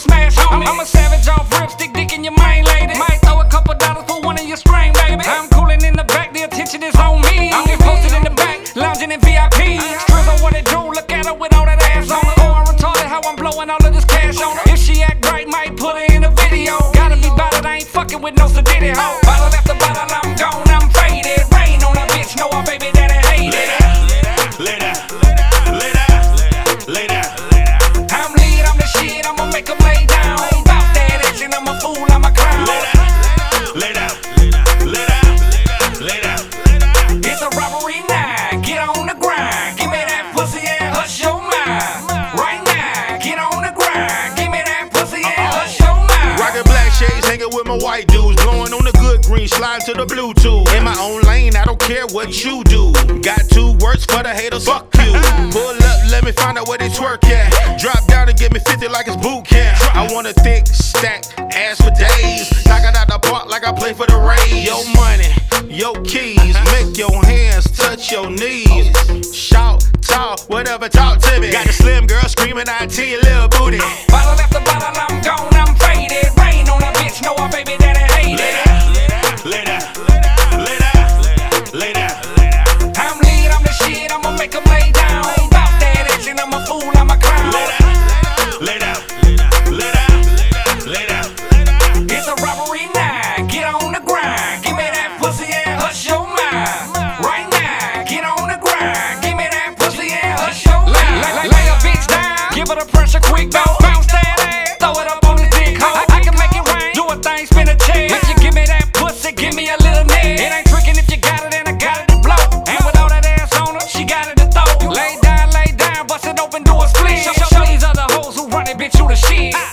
smash on. I'm, I'm a savage off rip, stick dick in your main lady. Might throw a couple dollars for one of your strain, baby. I'm cooling in the back, the attention is on me. I'm just posted in the back, lounging in VIP. Strizzo uh-huh. what it do, look at her with all that ass on her. Uh-huh. Oh, I'm retarded how I'm blowing all of this cash on her. If she act right, might put her in a video. Gotta be bottled, I ain't fucking with no sedity hoe. Bottle after bottle, I'm gone. green, slide to the Bluetooth. In my own lane, I don't care what you do. Got two words for the haters, fuck you. Pull up, let me find out where they twerk at. Drop down and give me 50 like it's boot camp. I want a thick stack, ass for days. Knock it out the park like I play for the Rays. Yo money, yo keys, make your hands touch your knees. Shout, talk, whatever, talk to me. Got the slim girl screaming, I tell you, little booty. the pressure, quick bounce, bounce that ass. Throw it up on his dick hole. I, I can make it rain, do a thing, spin a chair. If you give me that pussy, give me a little neck. It ain't tricking if you got it, and I got it to blow. And with all that ass on her, she got it to throw. Lay down, lay down, bust it open, do a split. Show, show, show these other hoes who run it, bitch, you the shit. I